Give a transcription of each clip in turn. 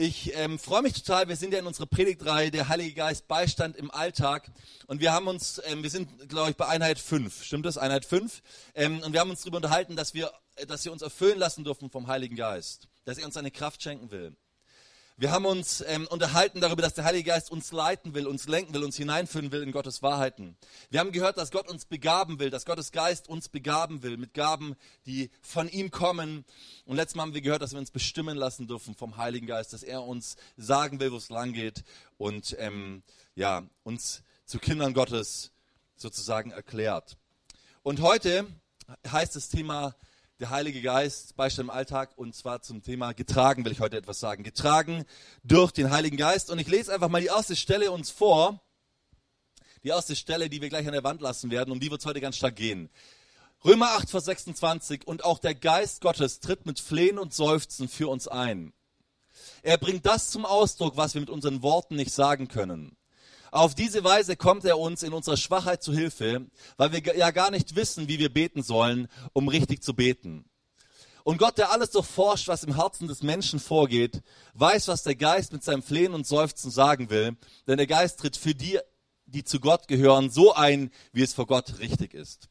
Ich ähm, freue mich total. Wir sind ja in unserer Predigtreihe der Heilige Geist Beistand im Alltag und wir haben uns, ähm, wir sind, glaube ich, bei Einheit 5. Stimmt das? Einheit 5. Ähm, und wir haben uns darüber unterhalten, dass wir, dass wir uns erfüllen lassen dürfen vom Heiligen Geist, dass er uns seine Kraft schenken will. Wir haben uns ähm, unterhalten darüber, dass der Heilige Geist uns leiten will, uns lenken will, uns hineinführen will in Gottes Wahrheiten. Wir haben gehört, dass Gott uns begaben will, dass Gottes Geist uns begaben will mit Gaben, die von ihm kommen. Und letztes Mal haben wir gehört, dass wir uns bestimmen lassen dürfen vom Heiligen Geist, dass er uns sagen will, wo es lang geht und ähm, ja, uns zu Kindern Gottes sozusagen erklärt. Und heute heißt das Thema der Heilige Geist Beistand im Alltag und zwar zum Thema getragen will ich heute etwas sagen. Getragen durch den Heiligen Geist und ich lese einfach mal die erste Stelle uns vor. Die erste Stelle, die wir gleich an der Wand lassen werden, um die wird es heute ganz stark gehen. Römer 8, Vers 26 und auch der Geist Gottes tritt mit Flehen und Seufzen für uns ein. Er bringt das zum Ausdruck, was wir mit unseren Worten nicht sagen können. Auf diese Weise kommt er uns in unserer Schwachheit zu Hilfe, weil wir ja gar nicht wissen, wie wir beten sollen, um richtig zu beten. Und Gott, der alles durchforscht, was im Herzen des Menschen vorgeht, weiß, was der Geist mit seinem Flehen und Seufzen sagen will, denn der Geist tritt für die, die zu Gott gehören, so ein, wie es vor Gott richtig ist.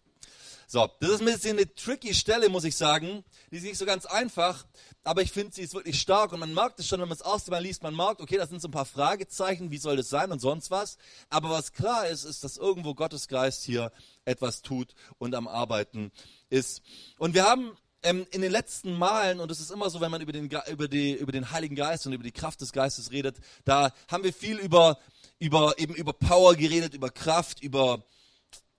So, das ist ein bisschen eine tricky Stelle, muss ich sagen. Die ist nicht so ganz einfach, aber ich finde, sie ist wirklich stark und man merkt es schon, wenn man das erste Mal liest, man merkt, okay, das sind so ein paar Fragezeichen, wie soll das sein und sonst was. Aber was klar ist, ist, dass irgendwo Gottes Geist hier etwas tut und am Arbeiten ist. Und wir haben ähm, in den letzten Malen, und es ist immer so, wenn man über den, über, die, über den Heiligen Geist und über die Kraft des Geistes redet, da haben wir viel über, über, eben über Power geredet, über Kraft, über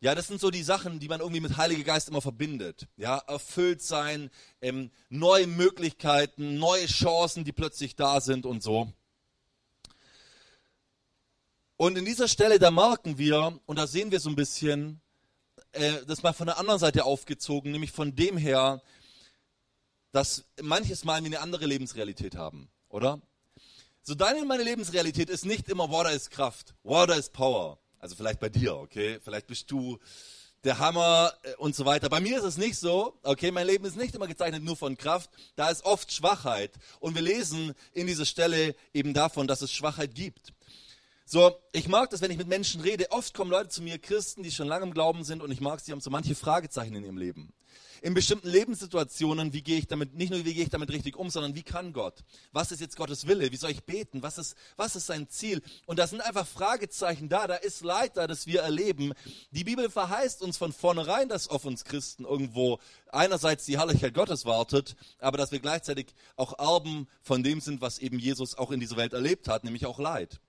ja, das sind so die Sachen, die man irgendwie mit Heiliger Geist immer verbindet. Ja, erfüllt sein, ähm, neue Möglichkeiten, neue Chancen, die plötzlich da sind und so. Und in dieser Stelle, da merken wir, und da sehen wir so ein bisschen, äh, das mal von der anderen Seite aufgezogen, nämlich von dem her, dass manches Mal wir eine andere Lebensrealität haben, oder? So deine und meine Lebensrealität ist nicht immer, wow, da ist Kraft, wow, da ist Power. Also vielleicht bei dir, okay? Vielleicht bist du der Hammer äh, und so weiter. Bei mir ist es nicht so, okay? Mein Leben ist nicht immer gezeichnet nur von Kraft. Da ist oft Schwachheit. Und wir lesen in dieser Stelle eben davon, dass es Schwachheit gibt. So, ich mag das, wenn ich mit Menschen rede. Oft kommen Leute zu mir, Christen, die schon lange im Glauben sind, und ich mag sie, haben so manche Fragezeichen in ihrem Leben in bestimmten Lebenssituationen, wie gehe ich damit, nicht nur wie gehe ich damit richtig um, sondern wie kann Gott? Was ist jetzt Gottes Wille? Wie soll ich beten? Was ist, was ist sein Ziel? Und da sind einfach Fragezeichen da, da ist Leid da, das wir erleben. Die Bibel verheißt uns von vornherein, dass auf uns Christen irgendwo einerseits die Herrlichkeit Gottes wartet, aber dass wir gleichzeitig auch Erben von dem sind, was eben Jesus auch in dieser Welt erlebt hat, nämlich auch Leid.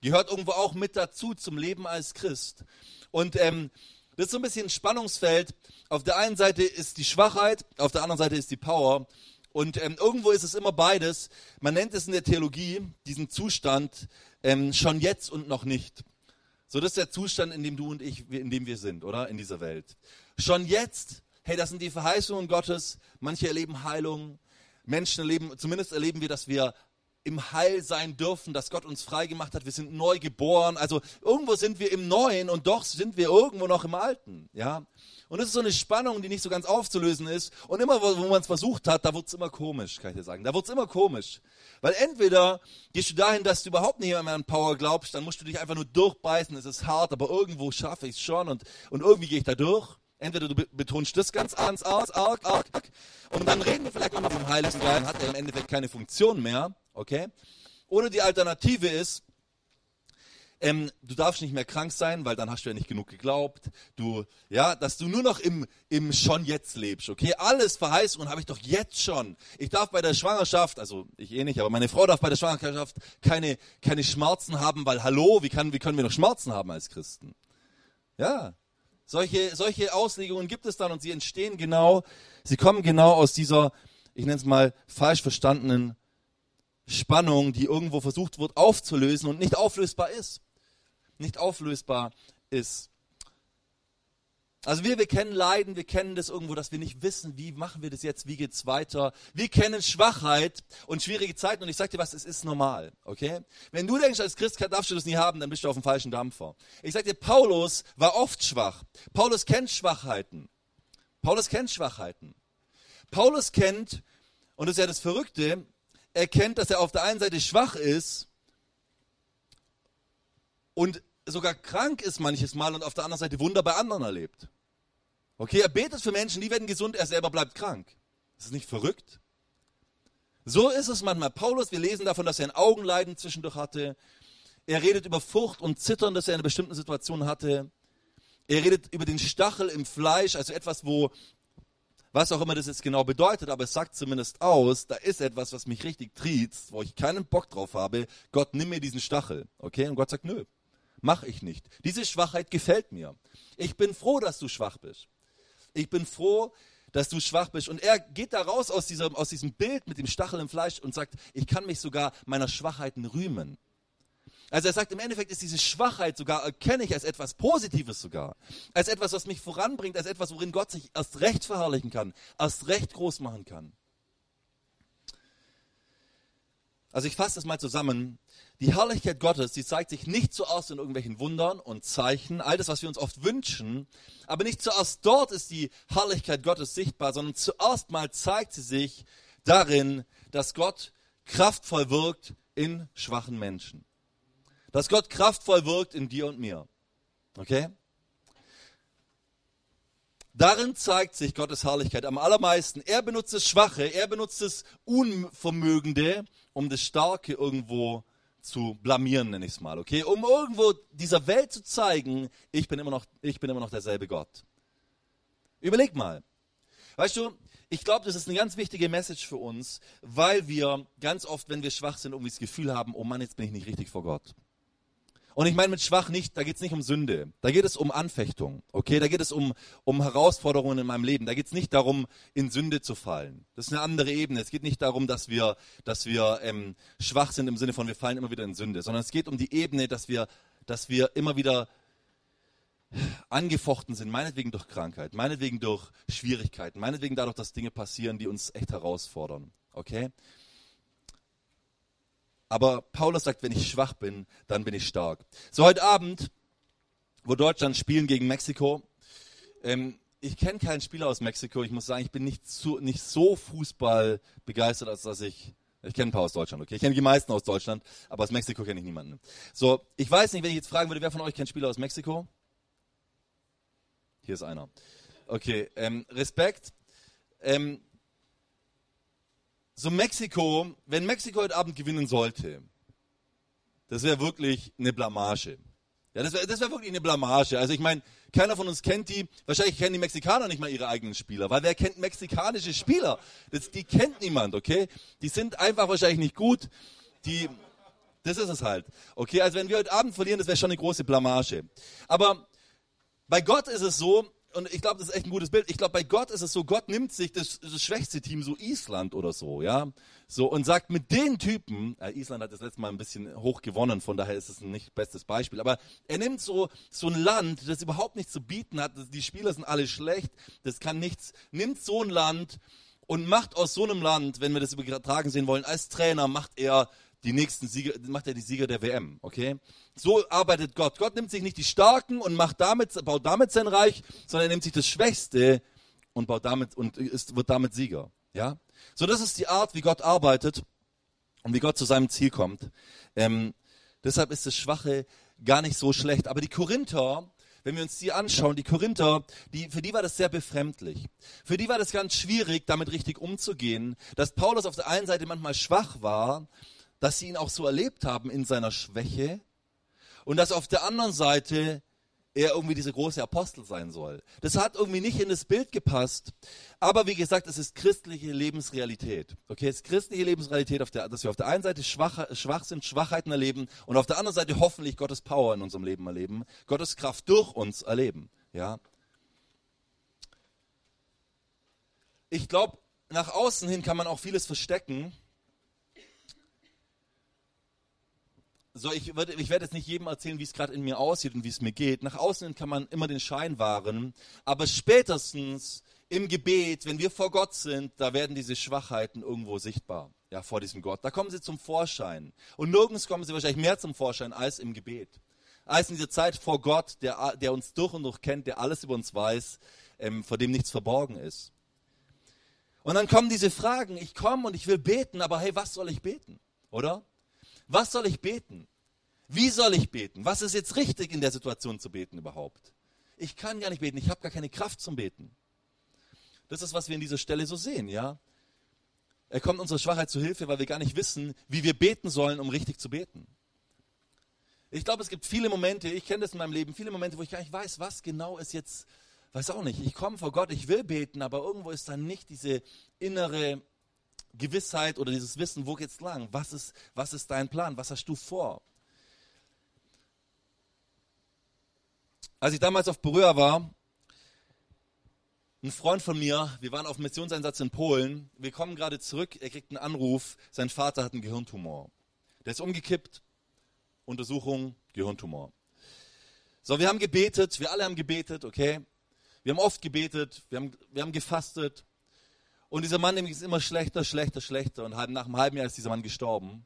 Gehört irgendwo auch mit dazu zum Leben als Christ. Und ähm, das ist so ein bisschen ein Spannungsfeld. Auf der einen Seite ist die Schwachheit, auf der anderen Seite ist die Power. Und ähm, irgendwo ist es immer beides. Man nennt es in der Theologie diesen Zustand ähm, schon jetzt und noch nicht. So, das ist der Zustand, in dem du und ich, in dem wir sind, oder? In dieser Welt. Schon jetzt, hey, das sind die Verheißungen Gottes. Manche erleben Heilung. Menschen erleben, zumindest erleben wir, dass wir im Heil sein dürfen, dass Gott uns frei gemacht hat. Wir sind neu geboren. Also irgendwo sind wir im Neuen und doch sind wir irgendwo noch im Alten. Ja. Und das ist so eine Spannung, die nicht so ganz aufzulösen ist. Und immer, wo, man es versucht hat, da wird es immer komisch, kann ich dir sagen. Da wird es immer komisch. Weil entweder gehst du dahin, dass du überhaupt nicht mehr an Power glaubst, dann musst du dich einfach nur durchbeißen, es ist hart, aber irgendwo schaffe ich es schon und, und irgendwie gehe ich da durch. Entweder du betonst das ganz arg, arg, arg, arg, und dann reden wir vielleicht nochmal vom Heiligen Geist, hat er im Endeffekt keine Funktion mehr. Okay? Oder die Alternative ist, ähm, du darfst nicht mehr krank sein, weil dann hast du ja nicht genug geglaubt. Du, ja, dass du nur noch im, im schon jetzt lebst, okay? Alles Verheißungen habe ich doch jetzt schon. Ich darf bei der Schwangerschaft, also ich eh nicht, aber meine Frau darf bei der Schwangerschaft keine, keine Schmerzen haben, weil hallo, wie, kann, wie können wir noch Schmerzen haben als Christen? Ja. Solche, solche Auslegungen gibt es dann und sie entstehen genau, sie kommen genau aus dieser, ich nenne es mal, falsch verstandenen Spannung, die irgendwo versucht wird aufzulösen und nicht auflösbar ist. Nicht auflösbar ist. Also wir, wir kennen Leiden, wir kennen das irgendwo, dass wir nicht wissen, wie machen wir das jetzt, wie geht's weiter. Wir kennen Schwachheit und schwierige Zeiten und ich sag dir was, es ist normal, okay? Wenn du denkst, als Christ darfst du das nie haben, dann bist du auf dem falschen Dampfer. Ich sag dir, Paulus war oft schwach. Paulus kennt Schwachheiten. Paulus kennt Schwachheiten. Paulus kennt, und das ist ja das Verrückte, erkennt, dass er auf der einen Seite schwach ist und sogar krank ist manches Mal und auf der anderen Seite Wunder bei anderen erlebt. Okay, er betet für Menschen, die werden gesund, er selber bleibt krank. Das ist nicht verrückt. So ist es manchmal. Paulus, wir lesen davon, dass er ein Augenleiden zwischendurch hatte. Er redet über Furcht und Zittern, das er in einer bestimmten Situation hatte. Er redet über den Stachel im Fleisch, also etwas, wo, was auch immer das jetzt genau bedeutet, aber es sagt zumindest aus, da ist etwas, was mich richtig triezt, wo ich keinen Bock drauf habe. Gott, nimm mir diesen Stachel. Okay? Und Gott sagt, nö, mach ich nicht. Diese Schwachheit gefällt mir. Ich bin froh, dass du schwach bist. Ich bin froh, dass du schwach bist. Und er geht da raus aus, dieser, aus diesem Bild mit dem Stachel im Fleisch und sagt, ich kann mich sogar meiner Schwachheiten rühmen. Also er sagt, im Endeffekt ist diese Schwachheit sogar, erkenne ich als etwas Positives sogar. Als etwas, was mich voranbringt, als etwas, worin Gott sich erst recht verherrlichen kann, erst recht groß machen kann. Also ich fasse das mal zusammen. Die Herrlichkeit Gottes, die zeigt sich nicht zuerst in irgendwelchen Wundern und Zeichen, all das, was wir uns oft wünschen, aber nicht zuerst dort ist die Herrlichkeit Gottes sichtbar, sondern zuerst mal zeigt sie sich darin, dass Gott kraftvoll wirkt in schwachen Menschen dass Gott kraftvoll wirkt in dir und mir. Okay? Darin zeigt sich Gottes Herrlichkeit am allermeisten. Er benutzt das Schwache, er benutzt das Unvermögende, um das Starke irgendwo zu blamieren, nenne ich es mal, okay? Um irgendwo dieser Welt zu zeigen, ich bin immer noch, ich bin immer noch derselbe Gott. Überleg mal. Weißt du, ich glaube, das ist eine ganz wichtige Message für uns, weil wir ganz oft, wenn wir schwach sind, irgendwie das Gefühl haben, oh Mann, jetzt bin ich nicht richtig vor Gott. Und ich meine mit schwach nicht, da geht es nicht um Sünde. Da geht es um Anfechtung. Okay, da geht es um, um Herausforderungen in meinem Leben. Da geht es nicht darum, in Sünde zu fallen. Das ist eine andere Ebene. Es geht nicht darum, dass wir, dass wir ähm, schwach sind im Sinne von, wir fallen immer wieder in Sünde, sondern es geht um die Ebene, dass wir, dass wir immer wieder angefochten sind, meinetwegen durch Krankheit, meinetwegen durch Schwierigkeiten, meinetwegen dadurch, dass Dinge passieren, die uns echt herausfordern. Okay? Aber Paulus sagt, wenn ich schwach bin, dann bin ich stark. So heute Abend, wo Deutschland spielen gegen Mexiko, ähm, ich kenne keinen Spieler aus Mexiko. Ich muss sagen, ich bin nicht so, nicht so Fußball begeistert, als dass ich ich kenne ein paar aus Deutschland, okay? Ich kenne die meisten aus Deutschland, aber aus Mexiko kenne ich niemanden. So, ich weiß nicht, wenn ich jetzt fragen würde, wer von euch kennt Spieler aus Mexiko? Hier ist einer. Okay, ähm, Respekt. Ähm, so Mexiko, wenn Mexiko heute Abend gewinnen sollte, das wäre wirklich eine Blamage. Ja, das wäre das wär wirklich eine Blamage. Also ich meine, keiner von uns kennt die, wahrscheinlich kennen die Mexikaner nicht mal ihre eigenen Spieler, weil wer kennt mexikanische Spieler? Das, die kennt niemand, okay? Die sind einfach wahrscheinlich nicht gut. Die, das ist es halt. Okay, also wenn wir heute Abend verlieren, das wäre schon eine große Blamage. Aber bei Gott ist es so, und ich glaube, das ist echt ein gutes Bild. Ich glaube, bei Gott ist es so, Gott nimmt sich das, das, schwächste Team, so Island oder so, ja, so und sagt mit den Typen, äh, Island hat das letzte Mal ein bisschen hoch gewonnen, von daher ist es ein nicht bestes Beispiel, aber er nimmt so, so ein Land, das überhaupt nichts zu bieten hat, die Spieler sind alle schlecht, das kann nichts, nimmt so ein Land und macht aus so einem Land, wenn wir das übertragen sehen wollen, als Trainer macht er die nächsten Sieger, macht er die Sieger der WM, okay? So arbeitet Gott. Gott nimmt sich nicht die Starken und macht damit, baut damit sein Reich, sondern er nimmt sich das Schwächste und baut damit und ist, wird damit Sieger, ja? So, das ist die Art, wie Gott arbeitet und wie Gott zu seinem Ziel kommt. Ähm, deshalb ist das Schwache gar nicht so schlecht. Aber die Korinther, wenn wir uns die anschauen, die Korinther, die, für die war das sehr befremdlich. Für die war das ganz schwierig, damit richtig umzugehen, dass Paulus auf der einen Seite manchmal schwach war dass sie ihn auch so erlebt haben in seiner Schwäche und dass auf der anderen Seite er irgendwie dieser große Apostel sein soll. Das hat irgendwie nicht in das Bild gepasst. Aber wie gesagt, es ist christliche Lebensrealität. Okay, es ist christliche Lebensrealität, der, dass wir auf der einen Seite schwach, schwach sind, Schwachheiten erleben und auf der anderen Seite hoffentlich Gottes Power in unserem Leben erleben, Gottes Kraft durch uns erleben. Ja. Ich glaube, nach außen hin kann man auch vieles verstecken So, ich, würde, ich werde jetzt nicht jedem erzählen, wie es gerade in mir aussieht und wie es mir geht. Nach außen kann man immer den Schein wahren, aber spätestens im Gebet, wenn wir vor Gott sind, da werden diese Schwachheiten irgendwo sichtbar. Ja, vor diesem Gott. Da kommen sie zum Vorschein. Und nirgends kommen sie wahrscheinlich mehr zum Vorschein als im Gebet. Als in dieser Zeit vor Gott, der, der uns durch und durch kennt, der alles über uns weiß, ähm, vor dem nichts verborgen ist. Und dann kommen diese Fragen, ich komme und ich will beten, aber hey, was soll ich beten? Oder? Was soll ich beten? Wie soll ich beten? Was ist jetzt richtig in der Situation zu beten überhaupt? Ich kann gar nicht beten, ich habe gar keine Kraft zum Beten. Das ist, was wir in dieser Stelle so sehen, ja. Er kommt unserer Schwachheit zu Hilfe, weil wir gar nicht wissen, wie wir beten sollen, um richtig zu beten. Ich glaube, es gibt viele Momente, ich kenne das in meinem Leben, viele Momente, wo ich gar nicht weiß, was genau ist jetzt, weiß auch nicht. Ich komme vor Gott, ich will beten, aber irgendwo ist dann nicht diese innere Gewissheit oder dieses Wissen, wo geht's lang? Was ist, was ist dein Plan? Was hast du vor? Als ich damals auf Berührer war, ein Freund von mir, wir waren auf Missionseinsatz in Polen, wir kommen gerade zurück, er kriegt einen Anruf, sein Vater hat einen Gehirntumor. Der ist umgekippt, Untersuchung, Gehirntumor. So, wir haben gebetet, wir alle haben gebetet, okay? Wir haben oft gebetet, wir haben, wir haben gefastet. Und dieser Mann nämlich ist immer schlechter, schlechter, schlechter. Und nach einem halben Jahr ist dieser Mann gestorben.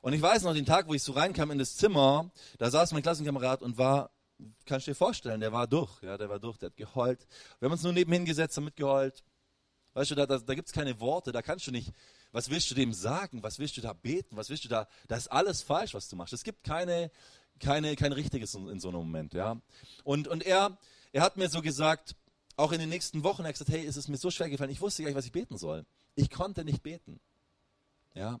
Und ich weiß noch, den Tag, wo ich so reinkam in das Zimmer, da saß mein Klassenkamerad und war kannst du dir vorstellen, der war durch, ja, der war durch, der hat geheult. Wir haben uns nur nebenhin gesetzt und mitgeheult. Weißt du, da, da, da gibt es keine Worte, da kannst du nicht, was willst du dem sagen, was willst du da beten, was willst du da, da ist alles falsch, was du machst. Es gibt keine, keine, kein Richtiges in, in so einem Moment, ja. Und, und er, er hat mir so gesagt, auch in den nächsten Wochen, er hat gesagt, hey, es ist mir so schwer gefallen, ich wusste gar nicht, was ich beten soll. Ich konnte nicht beten, ja.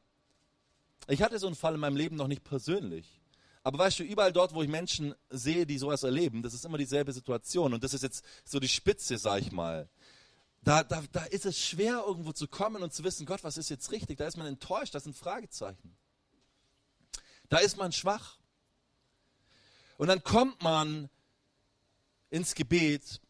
Ich hatte so einen Fall in meinem Leben noch nicht persönlich. Aber weißt du, überall dort, wo ich Menschen sehe, die sowas erleben, das ist immer dieselbe Situation. Und das ist jetzt so die Spitze, sag ich mal. Da, da, da ist es schwer, irgendwo zu kommen und zu wissen, Gott, was ist jetzt richtig? Da ist man enttäuscht, das sind Fragezeichen. Da ist man schwach. Und dann kommt man ins Gebet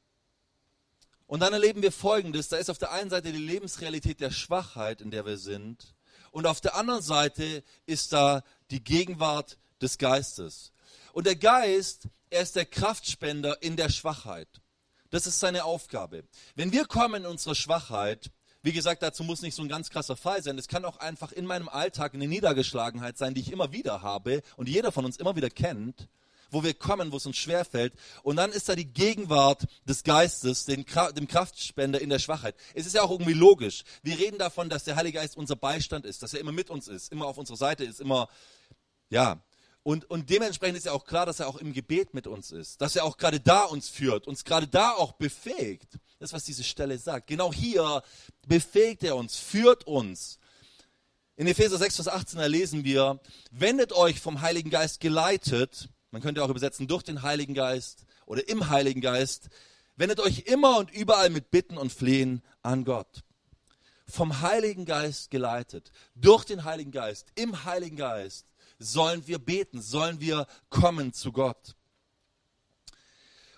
und dann erleben wir Folgendes. Da ist auf der einen Seite die Lebensrealität der Schwachheit, in der wir sind. Und auf der anderen Seite ist da die Gegenwart des Geistes. Und der Geist, er ist der Kraftspender in der Schwachheit. Das ist seine Aufgabe. Wenn wir kommen in unsere Schwachheit, wie gesagt, dazu muss nicht so ein ganz krasser Fall sein. Es kann auch einfach in meinem Alltag eine Niedergeschlagenheit sein, die ich immer wieder habe und jeder von uns immer wieder kennt, wo wir kommen, wo es uns schwerfällt. Und dann ist da die Gegenwart des Geistes, dem Kraftspender in der Schwachheit. Es ist ja auch irgendwie logisch. Wir reden davon, dass der Heilige Geist unser Beistand ist, dass er immer mit uns ist, immer auf unserer Seite ist, immer, ja, und, und dementsprechend ist ja auch klar, dass er auch im Gebet mit uns ist, dass er auch gerade da uns führt, uns gerade da auch befähigt. Das, was diese Stelle sagt. Genau hier befähigt er uns, führt uns. In Epheser 6, Vers 18 lesen wir, wendet euch vom Heiligen Geist geleitet, man könnte auch übersetzen durch den Heiligen Geist oder im Heiligen Geist, wendet euch immer und überall mit Bitten und Flehen an Gott. Vom Heiligen Geist geleitet, durch den Heiligen Geist, im Heiligen Geist sollen wir beten, sollen wir kommen zu Gott.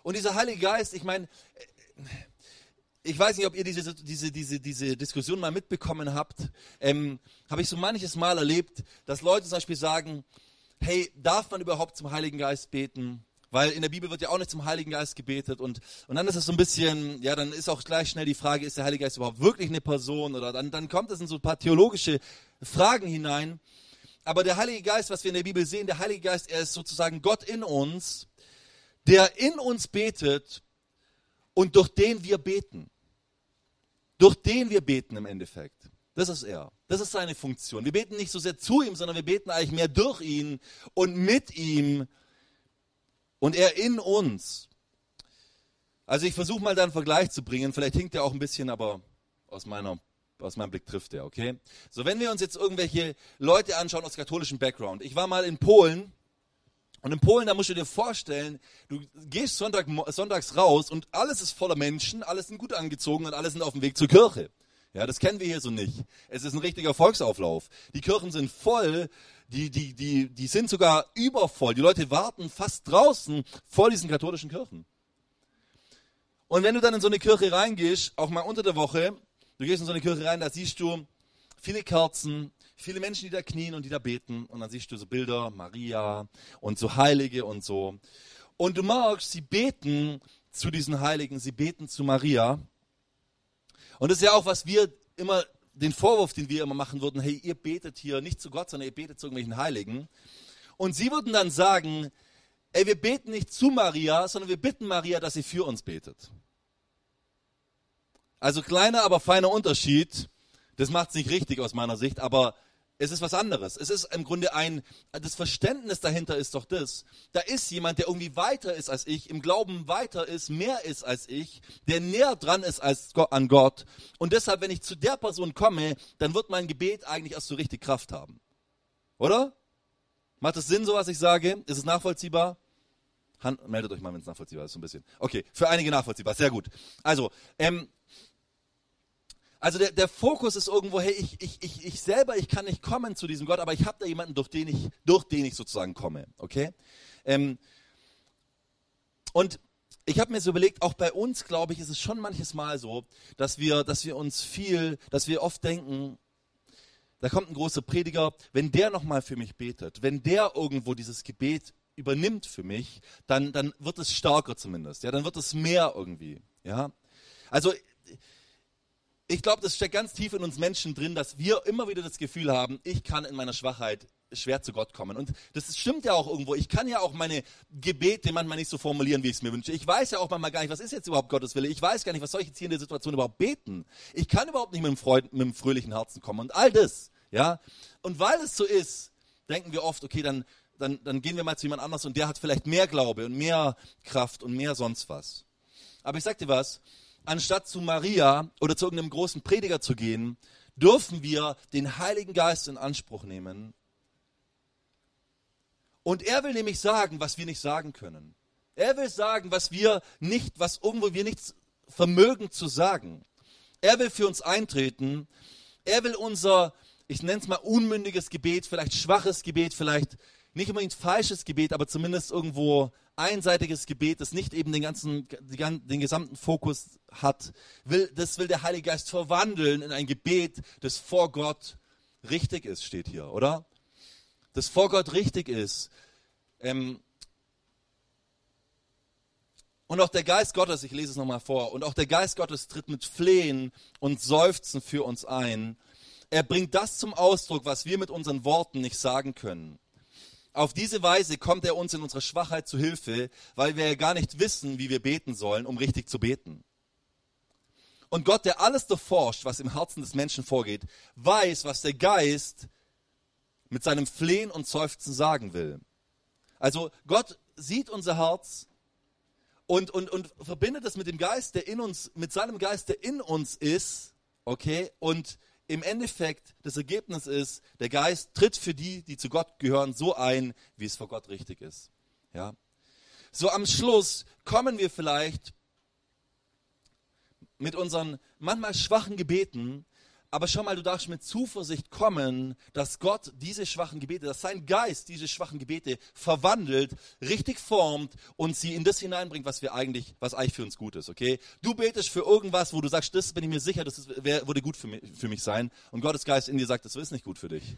Und dieser Heilige Geist, ich meine, ich weiß nicht, ob ihr diese, diese, diese, diese Diskussion mal mitbekommen habt, ähm, habe ich so manches Mal erlebt, dass Leute zum Beispiel sagen, hey, darf man überhaupt zum Heiligen Geist beten? Weil in der Bibel wird ja auch nicht zum Heiligen Geist gebetet und, und dann ist es so ein bisschen, ja, dann ist auch gleich schnell die Frage, ist der Heilige Geist überhaupt wirklich eine Person oder dann, dann kommt es in so ein paar theologische Fragen hinein. Aber der Heilige Geist, was wir in der Bibel sehen, der Heilige Geist, er ist sozusagen Gott in uns, der in uns betet und durch den wir beten. Durch den wir beten im Endeffekt. Das ist er. Das ist seine Funktion. Wir beten nicht so sehr zu ihm, sondern wir beten eigentlich mehr durch ihn und mit ihm und er in uns. Also ich versuche mal da einen Vergleich zu bringen. Vielleicht hinkt er auch ein bisschen, aber aus meiner aus meinem Blick trifft er, okay? So, wenn wir uns jetzt irgendwelche Leute anschauen aus katholischem Background. Ich war mal in Polen und in Polen, da musst du dir vorstellen, du gehst Sonntag, sonntags raus und alles ist voller Menschen, alles sind gut angezogen und alle sind auf dem Weg zur Kirche. Ja, das kennen wir hier so nicht. Es ist ein richtiger Volksauflauf. Die Kirchen sind voll, die, die, die, die sind sogar übervoll. Die Leute warten fast draußen vor diesen katholischen Kirchen. Und wenn du dann in so eine Kirche reingehst, auch mal unter der Woche, Du gehst in so eine Kirche rein, da siehst du viele Kerzen, viele Menschen, die da knien und die da beten. Und dann siehst du so Bilder, Maria und so Heilige und so. Und du merkst, sie beten zu diesen Heiligen, sie beten zu Maria. Und das ist ja auch, was wir immer, den Vorwurf, den wir immer machen würden, hey, ihr betet hier nicht zu Gott, sondern ihr betet zu irgendwelchen Heiligen. Und sie würden dann sagen, ey, wir beten nicht zu Maria, sondern wir bitten Maria, dass sie für uns betet. Also kleiner, aber feiner Unterschied. Das macht es nicht richtig aus meiner Sicht, aber es ist was anderes. Es ist im Grunde ein, das Verständnis dahinter ist doch das. Da ist jemand, der irgendwie weiter ist als ich, im Glauben weiter ist, mehr ist als ich, der näher dran ist als an Gott. Und deshalb, wenn ich zu der Person komme, dann wird mein Gebet eigentlich erst so richtig Kraft haben. Oder? Macht es Sinn, so was ich sage? Ist es nachvollziehbar? Hand, meldet euch mal, wenn es nachvollziehbar ist, so ein bisschen. Okay, für einige nachvollziehbar, sehr gut. Also, ähm, also der, der Fokus ist irgendwo, hey, ich, ich, ich, ich selber, ich kann nicht kommen zu diesem Gott, aber ich habe da jemanden, durch den ich, durch den ich sozusagen komme. Okay? Ähm, und ich habe mir so überlegt, auch bei uns, glaube ich, ist es schon manches Mal so, dass wir, dass wir uns viel, dass wir oft denken, da kommt ein großer Prediger, wenn der nochmal für mich betet, wenn der irgendwo dieses Gebet übernimmt für mich, dann, dann wird es stärker zumindest, ja, dann wird es mehr irgendwie, ja. Also ich glaube, das steckt ganz tief in uns Menschen drin, dass wir immer wieder das Gefühl haben, ich kann in meiner Schwachheit schwer zu Gott kommen. Und das stimmt ja auch irgendwo. Ich kann ja auch meine Gebete manchmal nicht so formulieren, wie ich es mir wünsche. Ich weiß ja auch manchmal gar nicht, was ist jetzt überhaupt Gottes Wille. Ich weiß gar nicht, was soll ich jetzt hier in der Situation überhaupt beten. Ich kann überhaupt nicht mit einem, Freud, mit einem fröhlichen Herzen kommen. Und all das, ja. Und weil es so ist, denken wir oft, okay, dann, dann, dann gehen wir mal zu jemand anders und der hat vielleicht mehr Glaube und mehr Kraft und mehr sonst was. Aber ich sag dir was, anstatt zu Maria oder zu irgendeinem großen Prediger zu gehen, dürfen wir den Heiligen Geist in Anspruch nehmen. Und er will nämlich sagen, was wir nicht sagen können. Er will sagen, was wir nicht, was irgendwo wir nicht vermögen zu sagen. Er will für uns eintreten. Er will unser, ich nenne es mal unmündiges Gebet, vielleicht schwaches Gebet, vielleicht nicht unbedingt falsches Gebet, aber zumindest irgendwo einseitiges Gebet, das nicht eben den ganzen, den gesamten Fokus hat, will, das will der Heilige Geist verwandeln in ein Gebet, das vor Gott richtig ist, steht hier, oder? Das vor Gott richtig ist. Ähm, und auch der Geist Gottes, ich lese es nochmal vor, und auch der Geist Gottes tritt mit Flehen und Seufzen für uns ein. Er bringt das zum Ausdruck, was wir mit unseren Worten nicht sagen können. Auf diese Weise kommt er uns in unserer Schwachheit zu Hilfe, weil wir ja gar nicht wissen, wie wir beten sollen, um richtig zu beten. Und Gott, der alles durchforscht, was im Herzen des Menschen vorgeht, weiß, was der Geist mit seinem Flehen und Seufzen sagen will. Also Gott sieht unser Herz und, und, und verbindet es mit dem Geist, der in uns, mit seinem Geist, der in uns ist, okay, und im Endeffekt das Ergebnis ist, der Geist tritt für die, die zu Gott gehören, so ein, wie es vor Gott richtig ist. Ja. So am Schluss kommen wir vielleicht mit unseren manchmal schwachen Gebeten aber schau mal, du darfst mit Zuversicht kommen, dass Gott diese schwachen Gebete, dass sein Geist diese schwachen Gebete verwandelt, richtig formt und sie in das hineinbringt, was wir eigentlich, was eigentlich für uns gut ist, okay? Du betest für irgendwas, wo du sagst, das bin ich mir sicher, das ist, wär, würde gut für mich, für mich sein. Und Gottes Geist in dir sagt, das ist nicht gut für dich.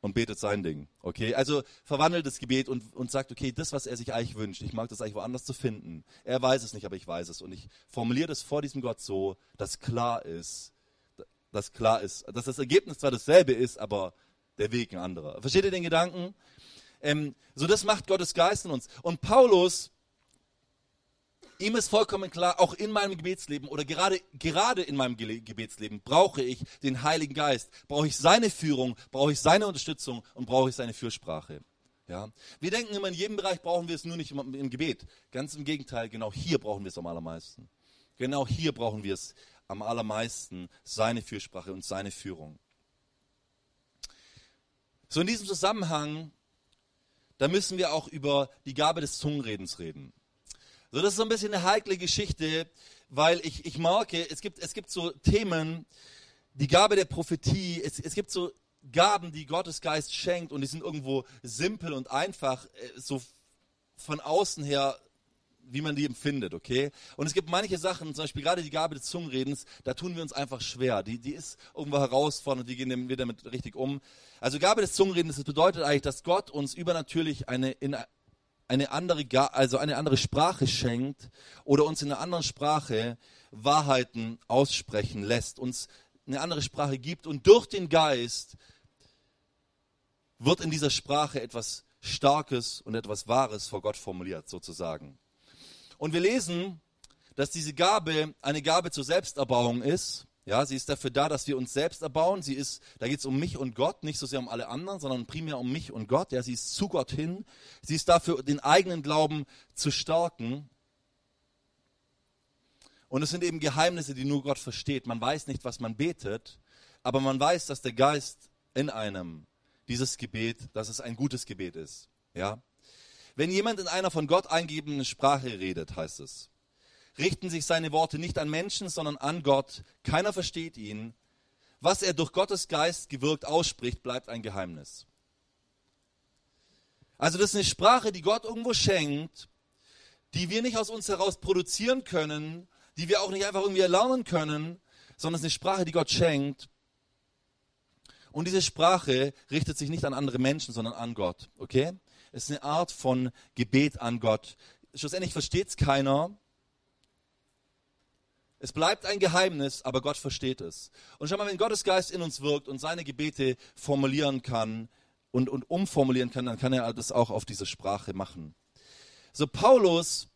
Und betet sein Ding, okay? Also verwandelt das Gebet und, und sagt, okay, das, was er sich eigentlich wünscht, ich mag das eigentlich woanders zu finden. Er weiß es nicht, aber ich weiß es. Und ich formuliere das vor diesem Gott so, dass klar ist, dass klar ist, dass das Ergebnis zwar dasselbe ist, aber der Weg ein anderer. Versteht ihr den Gedanken? Ähm, so das macht Gottes Geist in uns. Und Paulus, ihm ist vollkommen klar, auch in meinem Gebetsleben oder gerade, gerade in meinem Gebetsleben brauche ich den Heiligen Geist, brauche ich seine Führung, brauche ich seine Unterstützung und brauche ich seine Fürsprache. Ja? Wir denken immer, in jedem Bereich brauchen wir es nur nicht im, im Gebet. Ganz im Gegenteil, genau hier brauchen wir es am allermeisten. Genau hier brauchen wir es am allermeisten seine Fürsprache und seine Führung. So in diesem Zusammenhang, da müssen wir auch über die Gabe des Zungenredens reden. So, das ist so ein bisschen eine heikle Geschichte, weil ich, ich merke, es gibt, es gibt so Themen, die Gabe der Prophetie, es, es gibt so Gaben, die Gottes Geist schenkt und die sind irgendwo simpel und einfach, äh, so von außen her wie man die empfindet, okay? Und es gibt manche Sachen, zum Beispiel gerade die Gabe des Zungenredens, da tun wir uns einfach schwer. Die, die ist irgendwo herausfordernd, die gehen wir damit richtig um. Also Gabe des Zungenredens, das bedeutet eigentlich, dass Gott uns übernatürlich eine, in eine andere, also eine andere Sprache schenkt oder uns in einer anderen Sprache Wahrheiten aussprechen lässt, uns eine andere Sprache gibt und durch den Geist wird in dieser Sprache etwas Starkes und etwas Wahres vor Gott formuliert, sozusagen. Und wir lesen, dass diese Gabe eine Gabe zur Selbsterbauung ist. Ja, sie ist dafür da, dass wir uns selbst erbauen. Sie ist, da geht es um mich und Gott, nicht so sehr um alle anderen, sondern primär um mich und Gott. Ja, sie ist zu Gott hin. Sie ist dafür, den eigenen Glauben zu stärken. Und es sind eben Geheimnisse, die nur Gott versteht. Man weiß nicht, was man betet, aber man weiß, dass der Geist in einem dieses Gebet, dass es ein gutes Gebet ist. Ja? Wenn jemand in einer von Gott eingegebenen Sprache redet, heißt es, richten sich seine Worte nicht an Menschen, sondern an Gott. Keiner versteht ihn. Was er durch Gottes Geist gewirkt ausspricht, bleibt ein Geheimnis. Also das ist eine Sprache, die Gott irgendwo schenkt, die wir nicht aus uns heraus produzieren können, die wir auch nicht einfach irgendwie erlernen können, sondern es ist eine Sprache, die Gott schenkt. Und diese Sprache richtet sich nicht an andere Menschen, sondern an Gott. Okay? Ist eine Art von Gebet an Gott. Schlussendlich versteht es keiner. Es bleibt ein Geheimnis, aber Gott versteht es. Und schau mal, wenn Gottes Geist in uns wirkt und seine Gebete formulieren kann und, und umformulieren kann, dann kann er das auch auf diese Sprache machen. So, Paulus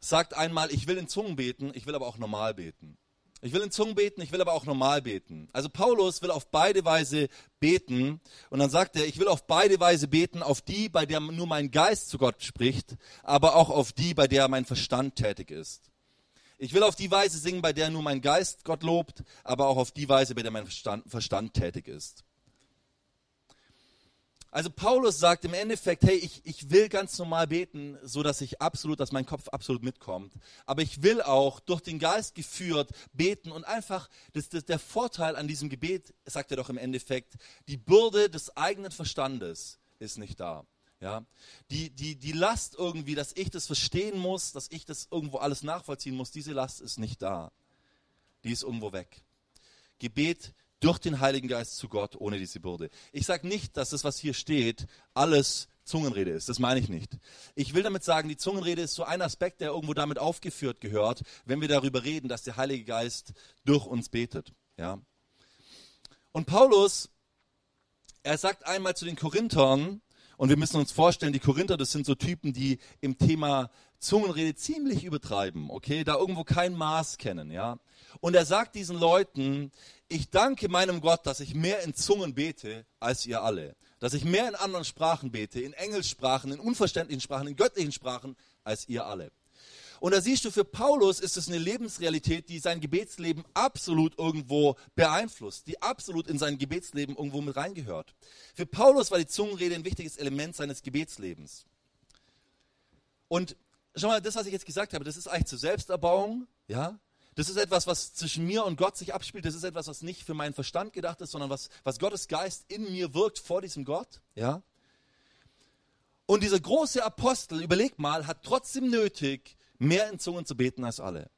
sagt einmal, ich will in Zungen beten, ich will aber auch normal beten. Ich will in Zungen beten, ich will aber auch normal beten. Also Paulus will auf beide Weise beten und dann sagt er, ich will auf beide Weise beten, auf die, bei der nur mein Geist zu Gott spricht, aber auch auf die, bei der mein Verstand tätig ist. Ich will auf die Weise singen, bei der nur mein Geist Gott lobt, aber auch auf die Weise, bei der mein Verstand, Verstand tätig ist. Also Paulus sagt im Endeffekt, hey, ich, ich will ganz normal beten, so dass ich absolut, dass mein Kopf absolut mitkommt. Aber ich will auch durch den Geist geführt beten und einfach, das, das, der Vorteil an diesem Gebet, sagt er doch im Endeffekt, die Bürde des eigenen Verstandes ist nicht da. Ja, die, die, die Last irgendwie, dass ich das verstehen muss, dass ich das irgendwo alles nachvollziehen muss, diese Last ist nicht da. Die ist irgendwo weg. Gebet durch den Heiligen Geist zu Gott ohne diese Bürde. Ich sage nicht, dass das, was hier steht, alles Zungenrede ist. Das meine ich nicht. Ich will damit sagen, die Zungenrede ist so ein Aspekt, der irgendwo damit aufgeführt gehört, wenn wir darüber reden, dass der Heilige Geist durch uns betet. Ja. Und Paulus, er sagt einmal zu den Korinthern, und wir müssen uns vorstellen, die Korinther, das sind so Typen, die im Thema Zungenrede ziemlich übertreiben, okay, da irgendwo kein Maß kennen, ja. Und er sagt diesen Leuten, ich danke meinem Gott, dass ich mehr in Zungen bete als ihr alle. Dass ich mehr in anderen Sprachen bete, in Engelssprachen, in unverständlichen Sprachen, in göttlichen Sprachen als ihr alle. Und da siehst du, für Paulus ist es eine Lebensrealität, die sein Gebetsleben absolut irgendwo beeinflusst, die absolut in sein Gebetsleben irgendwo mit reingehört. Für Paulus war die Zungenrede ein wichtiges Element seines Gebetslebens. Und schau mal, das, was ich jetzt gesagt habe, das ist eigentlich zur Selbsterbauung, ja, das ist etwas, was zwischen mir und Gott sich abspielt. Das ist etwas, was nicht für meinen Verstand gedacht ist, sondern was, was Gottes Geist in mir wirkt vor diesem Gott. Ja? Und dieser große Apostel, überleg mal, hat trotzdem nötig, mehr in Zungen zu beten als alle.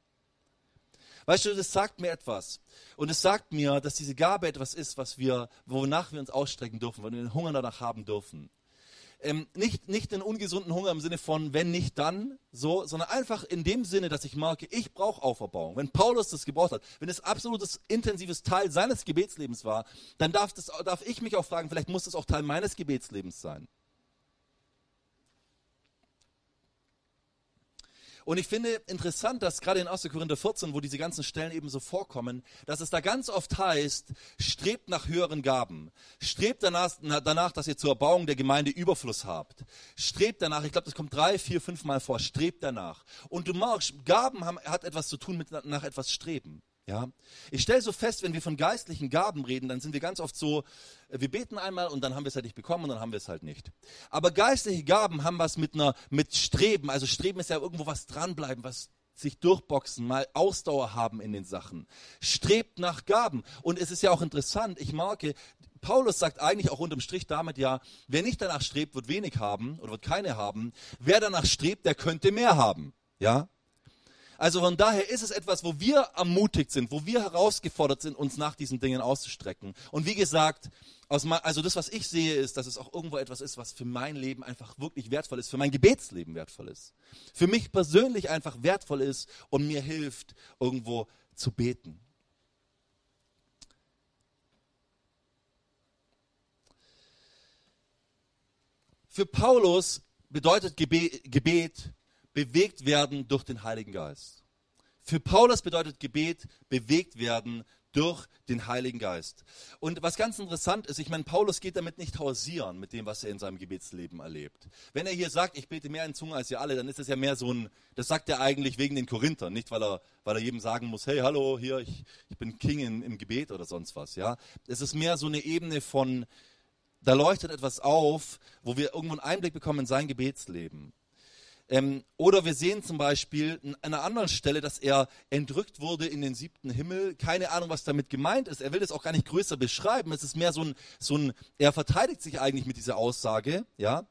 Weißt du, das sagt mir etwas. Und es sagt mir, dass diese Gabe etwas ist, was wir, wonach wir uns ausstrecken dürfen, wo wir den Hunger danach haben dürfen ähm, nicht, nicht den ungesunden Hunger im Sinne von, wenn nicht dann, so, sondern einfach in dem Sinne, dass ich merke, ich brauche Auferbauung. Wenn Paulus das gebraucht hat, wenn es absolutes intensives Teil seines Gebetslebens war, dann darf, das, darf ich mich auch fragen, vielleicht muss das auch Teil meines Gebetslebens sein. Und ich finde interessant, dass gerade in 1. Korinther 14, wo diese ganzen Stellen eben so vorkommen, dass es da ganz oft heißt, strebt nach höheren Gaben. Strebt danach, danach dass ihr zur Erbauung der Gemeinde Überfluss habt. Strebt danach, ich glaube, das kommt drei, vier, fünf Mal vor, strebt danach. Und du merkst, Gaben haben, hat etwas zu tun mit nach etwas streben. Ja? Ich stelle so fest, wenn wir von geistlichen Gaben reden, dann sind wir ganz oft so, äh, wir beten einmal und dann haben wir es halt nicht bekommen und dann haben wir es halt nicht. Aber geistliche Gaben haben was mit einer, mit Streben. Also Streben ist ja irgendwo was dranbleiben, was sich durchboxen, mal Ausdauer haben in den Sachen. Strebt nach Gaben. Und es ist ja auch interessant, ich merke, Paulus sagt eigentlich auch unterm Strich damit ja, wer nicht danach strebt, wird wenig haben oder wird keine haben. Wer danach strebt, der könnte mehr haben. Ja? Also von daher ist es etwas, wo wir ermutigt sind, wo wir herausgefordert sind, uns nach diesen Dingen auszustrecken. Und wie gesagt, also das, was ich sehe, ist, dass es auch irgendwo etwas ist, was für mein Leben einfach wirklich wertvoll ist, für mein Gebetsleben wertvoll ist. Für mich persönlich einfach wertvoll ist und mir hilft, irgendwo zu beten. Für Paulus bedeutet Gebet, bewegt werden durch den Heiligen Geist. Für Paulus bedeutet Gebet bewegt werden durch den Heiligen Geist. Und was ganz interessant ist, ich meine, Paulus geht damit nicht hausieren mit dem, was er in seinem Gebetsleben erlebt. Wenn er hier sagt, ich bete mehr in Zunge als ihr alle, dann ist das ja mehr so ein, das sagt er eigentlich wegen den Korinthern, nicht weil er, weil er jedem sagen muss, hey, hallo, hier, ich, ich bin King in, im Gebet oder sonst was, ja. Es ist mehr so eine Ebene von, da leuchtet etwas auf, wo wir irgendwo einen Einblick bekommen in sein Gebetsleben. Ähm, oder wir sehen zum Beispiel an einer anderen Stelle, dass er entrückt wurde in den siebten Himmel. Keine Ahnung, was damit gemeint ist. Er will das auch gar nicht größer beschreiben. Es ist mehr so ein, so ein er verteidigt sich eigentlich mit dieser Aussage, ja.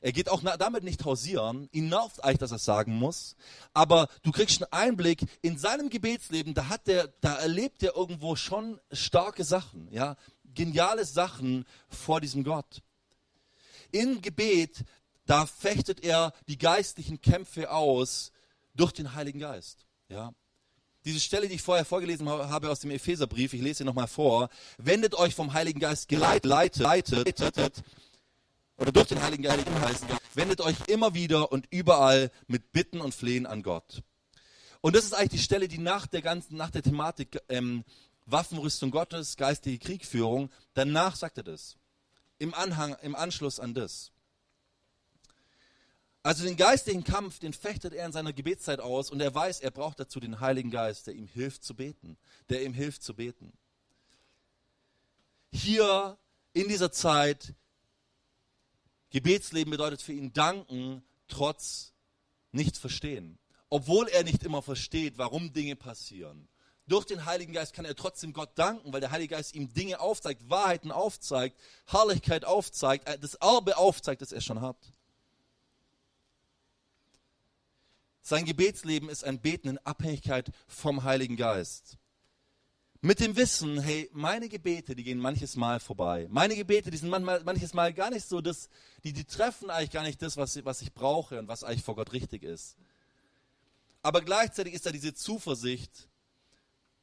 Er geht auch damit nicht hausieren. Ihn nervt eigentlich, dass er sagen muss. Aber du kriegst einen Einblick in seinem Gebetsleben. Da hat der, da erlebt er irgendwo schon starke Sachen, ja. Geniale Sachen vor diesem Gott. Im Gebet da fechtet er die geistlichen Kämpfe aus durch den Heiligen Geist. Ja. Diese Stelle, die ich vorher vorgelesen habe aus dem Epheserbrief, ich lese sie nochmal vor. Wendet euch vom Heiligen Geist geleitet, leitet, leitet, oder durch den Heiligen Geist wendet euch immer wieder und überall mit Bitten und Flehen an Gott. Und das ist eigentlich die Stelle, die nach der ganzen, nach der Thematik ähm, Waffenrüstung Gottes, geistige Kriegführung, danach sagt er das. Im Anhang, im Anschluss an das. Also den geistlichen Kampf, den fechtet er in seiner Gebetszeit aus und er weiß, er braucht dazu den Heiligen Geist, der ihm hilft zu beten, der ihm hilft zu beten. Hier in dieser Zeit, Gebetsleben bedeutet für ihn danken, trotz nicht verstehen. Obwohl er nicht immer versteht, warum Dinge passieren. Durch den Heiligen Geist kann er trotzdem Gott danken, weil der Heilige Geist ihm Dinge aufzeigt, Wahrheiten aufzeigt, Herrlichkeit aufzeigt, das Erbe aufzeigt, das er schon hat. Sein Gebetsleben ist ein Beten in Abhängigkeit vom Heiligen Geist. Mit dem Wissen, hey, meine Gebete, die gehen manches Mal vorbei. Meine Gebete, die sind manchmal, manches Mal gar nicht so, dass, die, die treffen eigentlich gar nicht das, was, was ich brauche und was eigentlich vor Gott richtig ist. Aber gleichzeitig ist da diese Zuversicht,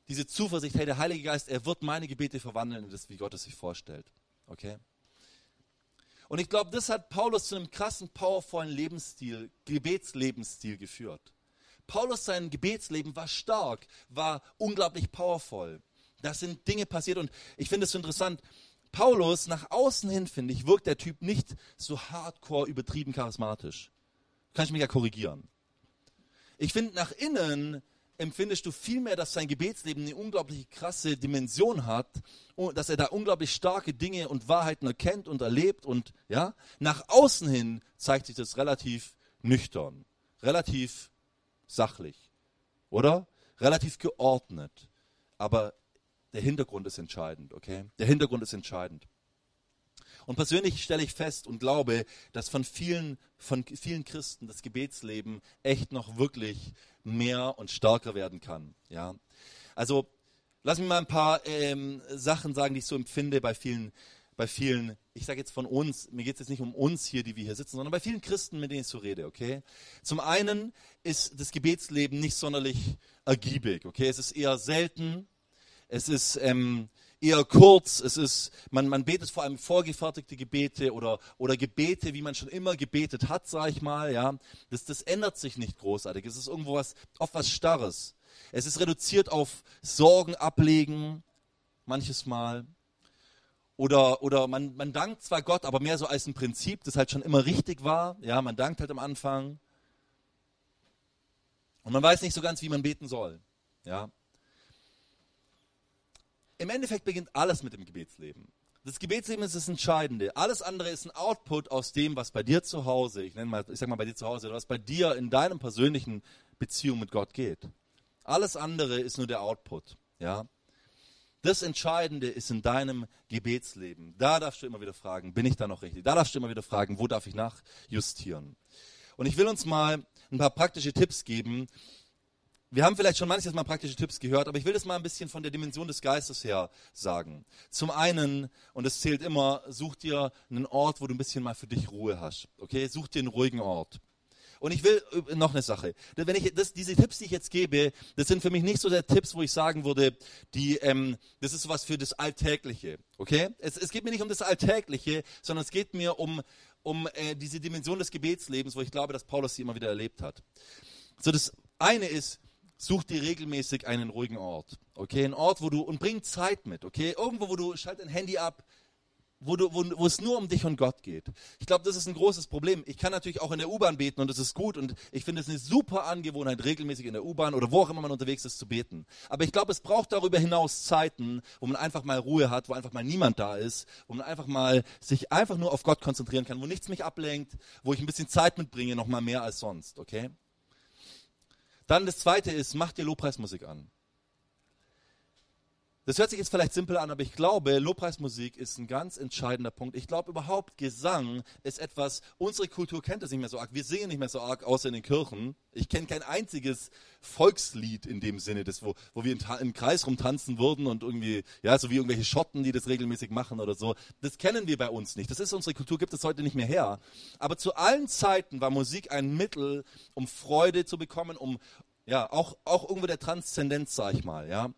diese Zuversicht, hey, der Heilige Geist, er wird meine Gebete verwandeln in das, wie Gott es sich vorstellt. Okay? Und ich glaube, das hat Paulus zu einem krassen, powervollen Lebensstil, Gebetslebensstil geführt. Paulus, sein Gebetsleben war stark, war unglaublich powervoll. Da sind Dinge passiert und ich finde es so interessant. Paulus, nach außen hin, finde ich, wirkt der Typ nicht so hardcore übertrieben charismatisch. Kann ich mich ja korrigieren. Ich finde, nach innen empfindest du vielmehr, dass sein Gebetsleben eine unglaublich krasse Dimension hat, dass er da unglaublich starke Dinge und Wahrheiten erkennt und erlebt und ja, nach außen hin zeigt sich das relativ nüchtern, relativ sachlich, oder? Relativ geordnet. Aber der Hintergrund ist entscheidend, okay? Der Hintergrund ist entscheidend. Und persönlich stelle ich fest und glaube, dass von vielen, von vielen Christen das Gebetsleben echt noch wirklich mehr und stärker werden kann. Ja? Also lass mich mal ein paar ähm, Sachen sagen, die ich so empfinde bei vielen, bei vielen, ich sage jetzt von uns, mir geht es jetzt nicht um uns hier, die wir hier sitzen, sondern bei vielen Christen, mit denen ich so rede, okay? Zum einen ist das Gebetsleben nicht sonderlich ergiebig, okay? Es ist eher selten, es ist ähm, eher kurz, es ist, man, man betet vor allem vorgefertigte Gebete oder, oder Gebete, wie man schon immer gebetet hat, sage ich mal, ja. Das, das ändert sich nicht großartig. Es ist irgendwo was, auf was Starres. Es ist reduziert auf Sorgen ablegen, manches Mal. Oder, oder man, man dankt zwar Gott, aber mehr so als ein Prinzip, das halt schon immer richtig war. Ja, man dankt halt am Anfang. Und man weiß nicht so ganz, wie man beten soll. Ja im Endeffekt beginnt alles mit dem Gebetsleben. Das Gebetsleben ist das Entscheidende. Alles andere ist ein Output aus dem, was bei dir zu Hause, ich nenne mal, ich sag mal bei dir zu Hause, was bei dir in deinem persönlichen Beziehung mit Gott geht. Alles andere ist nur der Output, ja. Das Entscheidende ist in deinem Gebetsleben. Da darfst du immer wieder fragen, bin ich da noch richtig? Da darfst du immer wieder fragen, wo darf ich nachjustieren? Und ich will uns mal ein paar praktische Tipps geben, wir haben vielleicht schon manches Mal praktische Tipps gehört, aber ich will das mal ein bisschen von der Dimension des Geistes her sagen. Zum einen, und es zählt immer, such dir einen Ort, wo du ein bisschen mal für dich Ruhe hast. Okay, such dir einen ruhigen Ort. Und ich will äh, noch eine Sache. Wenn ich das, diese Tipps, die ich jetzt gebe, das sind für mich nicht so der Tipps, wo ich sagen würde, die, ähm, das ist was für das Alltägliche. Okay? Es, es geht mir nicht um das Alltägliche, sondern es geht mir um um äh, diese Dimension des Gebetslebens, wo ich glaube, dass Paulus sie immer wieder erlebt hat. So, das eine ist, such dir regelmäßig einen ruhigen Ort. Okay, ein Ort, wo du, und bring Zeit mit, okay? Irgendwo, wo du, schalt dein Handy ab, wo, du, wo, wo es nur um dich und Gott geht. Ich glaube, das ist ein großes Problem. Ich kann natürlich auch in der U-Bahn beten und das ist gut und ich finde es eine super Angewohnheit, regelmäßig in der U-Bahn oder wo auch immer man unterwegs ist, zu beten. Aber ich glaube, es braucht darüber hinaus Zeiten, wo man einfach mal Ruhe hat, wo einfach mal niemand da ist, wo man einfach mal sich einfach nur auf Gott konzentrieren kann, wo nichts mich ablenkt, wo ich ein bisschen Zeit mitbringe, noch mal mehr als sonst, okay? Dann das zweite ist, mach dir Lobpreismusik an. Das hört sich jetzt vielleicht simpel an, aber ich glaube, Lobpreismusik ist ein ganz entscheidender Punkt. Ich glaube überhaupt, Gesang ist etwas, unsere Kultur kennt das nicht mehr so arg. Wir singen nicht mehr so arg, außer in den Kirchen. Ich kenne kein einziges Volkslied in dem Sinne, das, wo, wo wir im Kreis rumtanzen würden und irgendwie, ja, so wie irgendwelche Schotten, die das regelmäßig machen oder so. Das kennen wir bei uns nicht. Das ist unsere Kultur, gibt es heute nicht mehr her. Aber zu allen Zeiten war Musik ein Mittel, um Freude zu bekommen, um, ja, auch, auch irgendwo der Transzendenz, sag ich mal, ja.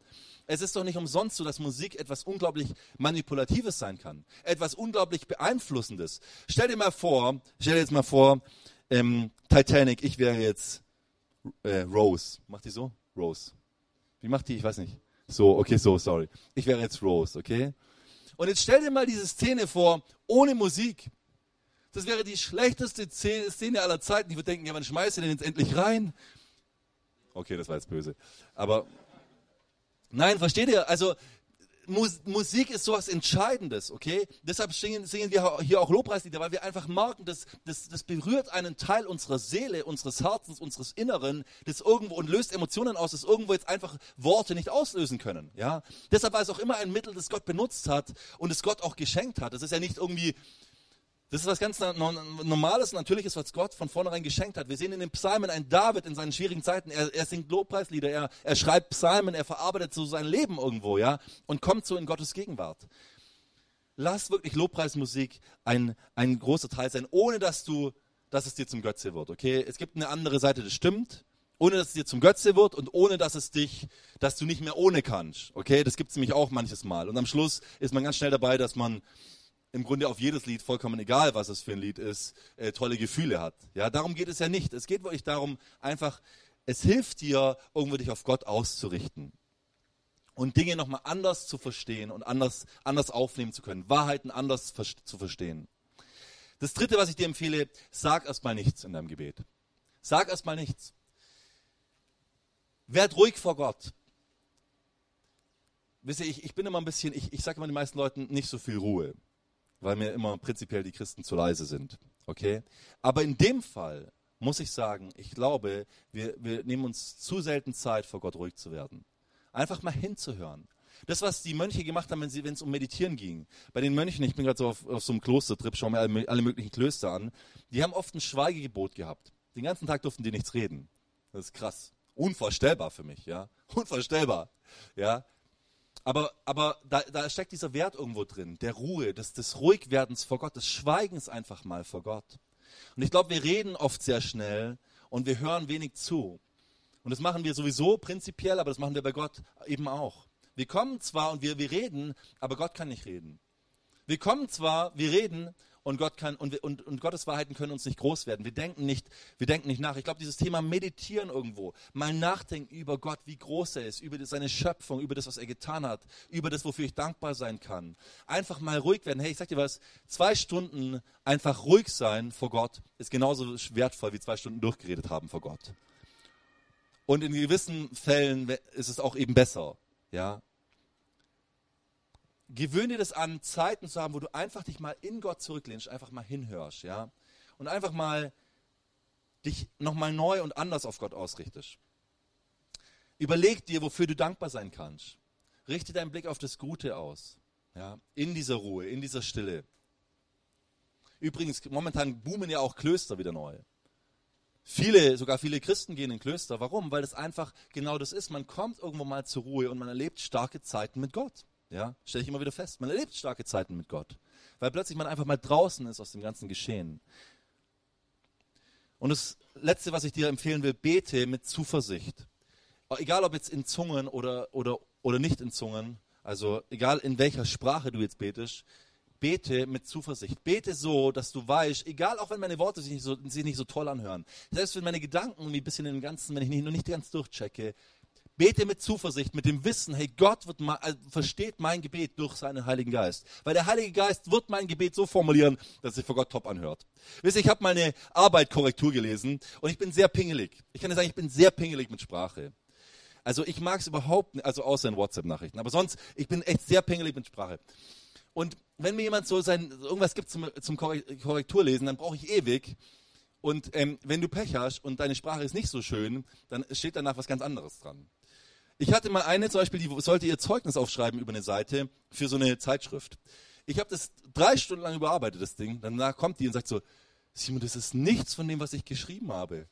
Es ist doch nicht umsonst so, dass Musik etwas unglaublich Manipulatives sein kann. Etwas unglaublich Beeinflussendes. Stell dir mal vor, stell dir jetzt mal vor, ähm, Titanic, ich wäre jetzt äh, Rose. Macht die so? Rose. Wie macht die? Ich weiß nicht. So, okay, so, sorry. Ich wäre jetzt Rose, okay? Und jetzt stell dir mal diese Szene vor, ohne Musik. Das wäre die schlechteste Szene aller Zeiten. Ich würde denken, ja, wann schmeißt denn jetzt endlich rein? Okay, das war jetzt böse. Aber Nein, versteht ihr? Also Mus Musik ist sowas Entscheidendes, okay? Deshalb singen, singen, wir hier auch Lobpreislieder, weil wir einfach merken, das, das, das berührt einen Teil unserer Seele, unseres Herzens, unseres Inneren, das irgendwo und löst Emotionen aus, das irgendwo jetzt einfach Worte nicht auslösen können, ja? Deshalb war es auch immer ein Mittel, das Gott benutzt hat und das Gott auch geschenkt hat. Das ist ja nicht irgendwie das ist was ganz Normales, Natürliches, was Gott von vornherein geschenkt hat. Wir sehen in den Psalmen einen David in seinen schwierigen Zeiten. Er, er singt Lobpreislieder, er, er schreibt Psalmen, er verarbeitet so sein Leben irgendwo, ja, und kommt so in Gottes Gegenwart. Lass wirklich Lobpreismusik ein, ein großer Teil sein, ohne dass du, dass es dir zum Götze wird, okay? Es gibt eine andere Seite, das stimmt, ohne dass es dir zum Götze wird und ohne dass es dich, dass du nicht mehr ohne kannst, okay? Das gibt es nämlich auch manches Mal. Und am Schluss ist man ganz schnell dabei, dass man im Grunde auf jedes Lied, vollkommen egal, was es für ein Lied ist, äh, tolle Gefühle hat. Ja, darum geht es ja nicht. Es geht wirklich darum, einfach, es hilft dir, irgendwo dich auf Gott auszurichten und Dinge nochmal anders zu verstehen und anders, anders aufnehmen zu können, Wahrheiten anders zu verstehen. Das dritte, was ich dir empfehle, sag erstmal nichts in deinem Gebet. Sag erstmal nichts. Werd ruhig vor Gott. Wisst ihr, ich, ich bin immer ein bisschen, ich, ich sage immer den meisten Leuten nicht so viel Ruhe weil mir immer prinzipiell die Christen zu leise sind. Okay? Aber in dem Fall muss ich sagen, ich glaube, wir, wir nehmen uns zu selten Zeit, vor Gott ruhig zu werden. Einfach mal hinzuhören. Das, was die Mönche gemacht haben, wenn, es um Meditieren ging. Bei den Mönchen, ich bin gerade so auf, auf, so einem Klostertrip, schaue mir alle, alle, möglichen Klöster an, die haben oft ein Schweigegebot gehabt. Den ganzen Tag durften die nichts reden. Das ist krass. Unvorstellbar für mich, ja. Unvorstellbar. Ja. Aber, aber da, da steckt dieser Wert irgendwo drin, der Ruhe, des, des Ruhigwerdens vor Gott, des Schweigens einfach mal vor Gott. Und ich glaube, wir reden oft sehr schnell und wir hören wenig zu. Und das machen wir sowieso prinzipiell, aber das machen wir bei Gott eben auch. Wir kommen zwar und wir, wir reden, aber Gott kann nicht reden. Wir kommen zwar, wir reden, und Gott kann und, und, und Gottes Wahrheiten können uns nicht groß werden. Wir denken nicht, wir denken nicht nach. Ich glaube, dieses Thema Meditieren irgendwo, mal nachdenken über Gott, wie groß er ist, über seine Schöpfung, über das, was er getan hat, über das, wofür ich dankbar sein kann. Einfach mal ruhig werden. Hey, ich sag dir was, zwei Stunden einfach ruhig sein vor Gott ist genauso wertvoll wie zwei Stunden durchgeredet haben vor Gott. Und in gewissen Fällen ist es auch eben besser, ja, gewöhne dir das an, Zeiten zu haben, wo du einfach dich mal in Gott zurücklehnst, einfach mal hinhörst, ja. Und einfach mal dich nochmal neu und anders auf Gott ausrichtest. Überleg dir, wofür du dankbar sein kannst. Richte deinen Blick auf das Gute aus. Ja, in dieser Ruhe, in dieser Stille. Übrigens, momentan boomen ja auch Klöster wieder neu. Viele, sogar viele Christen gehen in Klöster. Warum? Weil das einfach genau das ist. Man kommt irgendwo mal zur Ruhe und man erlebt starke Zeiten mit Gott. Ja, stelle ich immer wieder fest. Man erlebt starke Zeiten mit Gott, weil plötzlich man einfach mal draußen ist aus dem ganzen Geschehen. Und das Letzte, was ich dir empfehlen will, bete mit Zuversicht. Egal ob jetzt in Zungen oder, oder, oder nicht in Zungen, also egal in welcher Sprache du jetzt betest, bete mit Zuversicht. Bete so, dass du weißt, egal auch wenn meine Worte sich nicht so, sich nicht so toll anhören, selbst wenn meine Gedanken irgendwie ein bisschen in den ganzen, wenn ich nicht, noch nicht ganz durchchecke, bete mit Zuversicht, mit dem Wissen, hey, Gott wird mal, äh, versteht mein Gebet durch seinen Heiligen Geist. Weil der Heilige Geist wird mein Gebet so formulieren, dass sich vor Gott top anhört. Wisst ihr, ich habe mal eine Arbeitkorrektur gelesen und ich bin sehr pingelig. Ich kann dir sagen, ich bin sehr pingelig mit Sprache. Also ich mag es überhaupt nicht, also außer in WhatsApp-Nachrichten. Aber sonst, ich bin echt sehr pingelig mit Sprache. Und wenn mir jemand so sein, irgendwas gibt zum, zum Korrekturlesen, dann brauche ich ewig. Und ähm, wenn du Pech hast und deine Sprache ist nicht so schön, dann steht danach was ganz anderes dran. Ich hatte mal eine zum Beispiel, die sollte ihr Zeugnis aufschreiben über eine Seite für so eine Zeitschrift. Ich habe das drei Stunden lang überarbeitet, das Ding. Danach kommt die und sagt so, Simon, das ist nichts von dem, was ich geschrieben habe.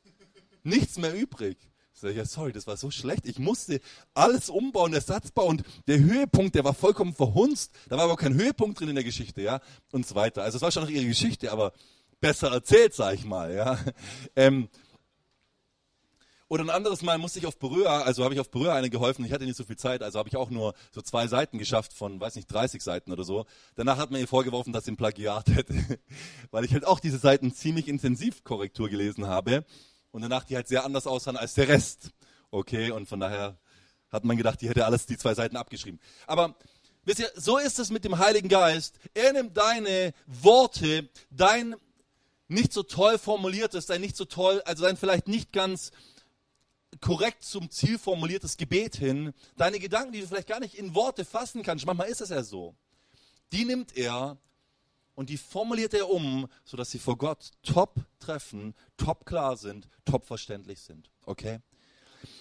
Nichts mehr übrig. Ich sage, ja, sorry, das war so schlecht. Ich musste alles umbauen, der Satzbau und der Höhepunkt, der war vollkommen verhunzt. Da war aber kein Höhepunkt drin in der Geschichte, ja, und so weiter. Also es war schon noch ihre Geschichte, aber besser erzählt, sag ich mal, ja. Ähm, oder ein anderes Mal musste ich auf Berührer, also habe ich auf Berührer eine geholfen, ich hatte nicht so viel Zeit, also habe ich auch nur so zwei Seiten geschafft von, weiß nicht, 30 Seiten oder so. Danach hat man ihr vorgeworfen, dass sie ein Plagiat hätte, weil ich halt auch diese Seiten ziemlich intensiv Korrektur gelesen habe und danach die halt sehr anders aussahen als der Rest. Okay, und von daher hat man gedacht, die hätte alles die zwei Seiten abgeschrieben. Aber wisst ihr, so ist es mit dem Heiligen Geist. Er nimmt deine Worte, dein nicht so toll formuliertes, dein nicht so toll, also dein vielleicht nicht ganz korrekt zum Ziel formuliertes Gebet hin, deine Gedanken, die du vielleicht gar nicht in Worte fassen kannst, manchmal ist es ja so, die nimmt er und die formuliert er um, sodass sie vor Gott top treffen, top klar sind, top verständlich sind. Okay?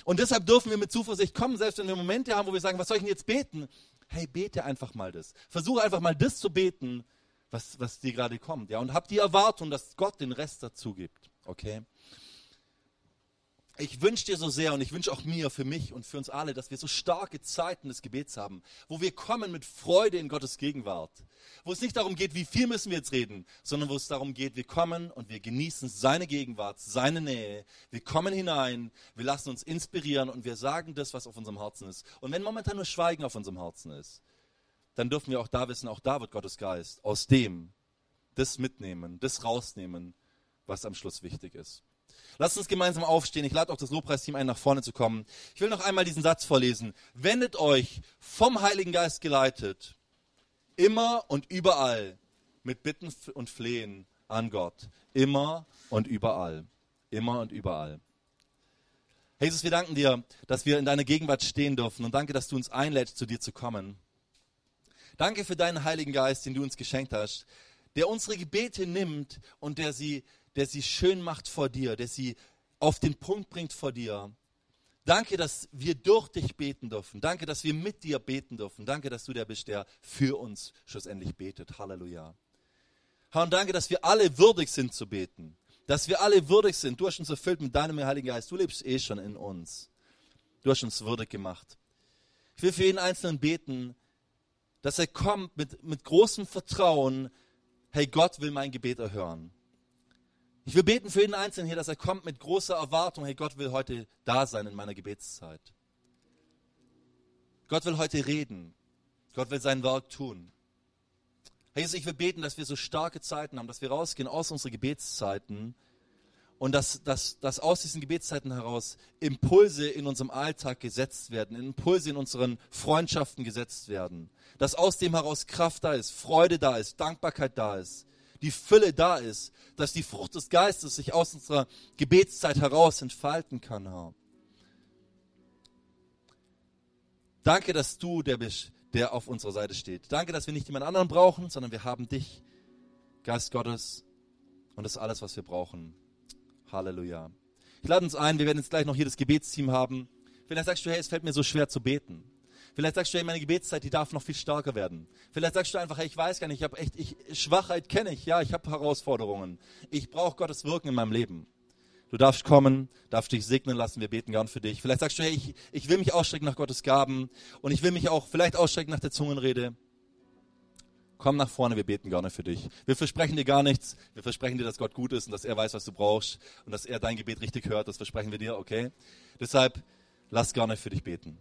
Und deshalb dürfen wir mit Zuversicht kommen, selbst wenn wir Momente haben, wo wir sagen, was soll ich denn jetzt beten? Hey, bete einfach mal das. Versuche einfach mal das zu beten, was, was dir gerade kommt. Ja? Und hab die Erwartung, dass Gott den Rest dazu gibt. Okay? Ich wünsche dir so sehr und ich wünsche auch mir, für mich und für uns alle, dass wir so starke Zeiten des Gebets haben, wo wir kommen mit Freude in Gottes Gegenwart. Wo es nicht darum geht, wie viel müssen wir jetzt reden, sondern wo es darum geht, wir kommen und wir genießen seine Gegenwart, seine Nähe. Wir kommen hinein, wir lassen uns inspirieren und wir sagen das, was auf unserem Herzen ist. Und wenn momentan nur Schweigen auf unserem Herzen ist, dann dürfen wir auch da wissen, auch da wird Gottes Geist aus dem das mitnehmen, das rausnehmen, was am Schluss wichtig ist. Lasst uns gemeinsam aufstehen. Ich lade auch das Lobpreisteam ein, nach vorne zu kommen. Ich will noch einmal diesen Satz vorlesen. Wendet euch vom Heiligen Geist geleitet, immer und überall mit Bitten und Flehen an Gott. Immer und überall. Immer und überall. Jesus, wir danken dir, dass wir in deiner Gegenwart stehen dürfen und danke, dass du uns einlädst, zu dir zu kommen. Danke für deinen Heiligen Geist, den du uns geschenkt hast, der unsere Gebete nimmt und der sie der sie schön macht vor dir, der sie auf den Punkt bringt vor dir. Danke, dass wir durch dich beten dürfen. Danke, dass wir mit dir beten dürfen. Danke, dass du der bist, der für uns schlussendlich betet. Halleluja. Herr, und danke, dass wir alle würdig sind zu beten. Dass wir alle würdig sind. Du hast uns erfüllt mit deinem Heiligen Geist. Du lebst eh schon in uns. Du hast uns würdig gemacht. Ich will für jeden Einzelnen beten, dass er kommt mit, mit großem Vertrauen. Hey, Gott will mein Gebet erhören. Ich will beten für jeden Einzelnen hier, dass er kommt mit großer Erwartung. Hey, Gott will heute da sein in meiner Gebetszeit. Gott will heute reden. Gott will sein Werk tun. Herr Jesus, ich will beten, dass wir so starke Zeiten haben, dass wir rausgehen aus unseren Gebetszeiten und dass, dass, dass aus diesen Gebetszeiten heraus Impulse in unserem Alltag gesetzt werden, Impulse in unseren Freundschaften gesetzt werden. Dass aus dem heraus Kraft da ist, Freude da ist, Dankbarkeit da ist, die Fülle da ist, dass die Frucht des Geistes sich aus unserer Gebetszeit heraus entfalten kann, Herr. Danke, dass du der bist, der auf unserer Seite steht. Danke, dass wir nicht jemand anderen brauchen, sondern wir haben dich, Geist Gottes, und das ist alles, was wir brauchen. Halleluja. Ich lade uns ein, wir werden jetzt gleich noch hier das Gebetsteam haben. Vielleicht sagst du, hey, es fällt mir so schwer zu beten. Vielleicht sagst du, hey, meine Gebetszeit, die darf noch viel stärker werden. Vielleicht sagst du einfach, hey, ich weiß gar nicht, ich habe echt, ich, Schwachheit kenne ich, ja, ich habe Herausforderungen. Ich brauche Gottes Wirken in meinem Leben. Du darfst kommen, darfst dich segnen lassen, wir beten gern für dich. Vielleicht sagst du, hey, ich, ich will mich ausstrecken nach Gottes Gaben und ich will mich auch vielleicht ausstrecken nach der Zungenrede. Komm nach vorne, wir beten gerne für dich. Wir versprechen dir gar nichts. Wir versprechen dir, dass Gott gut ist und dass er weiß, was du brauchst und dass er dein Gebet richtig hört. Das versprechen wir dir, okay? Deshalb lass gerne für dich beten.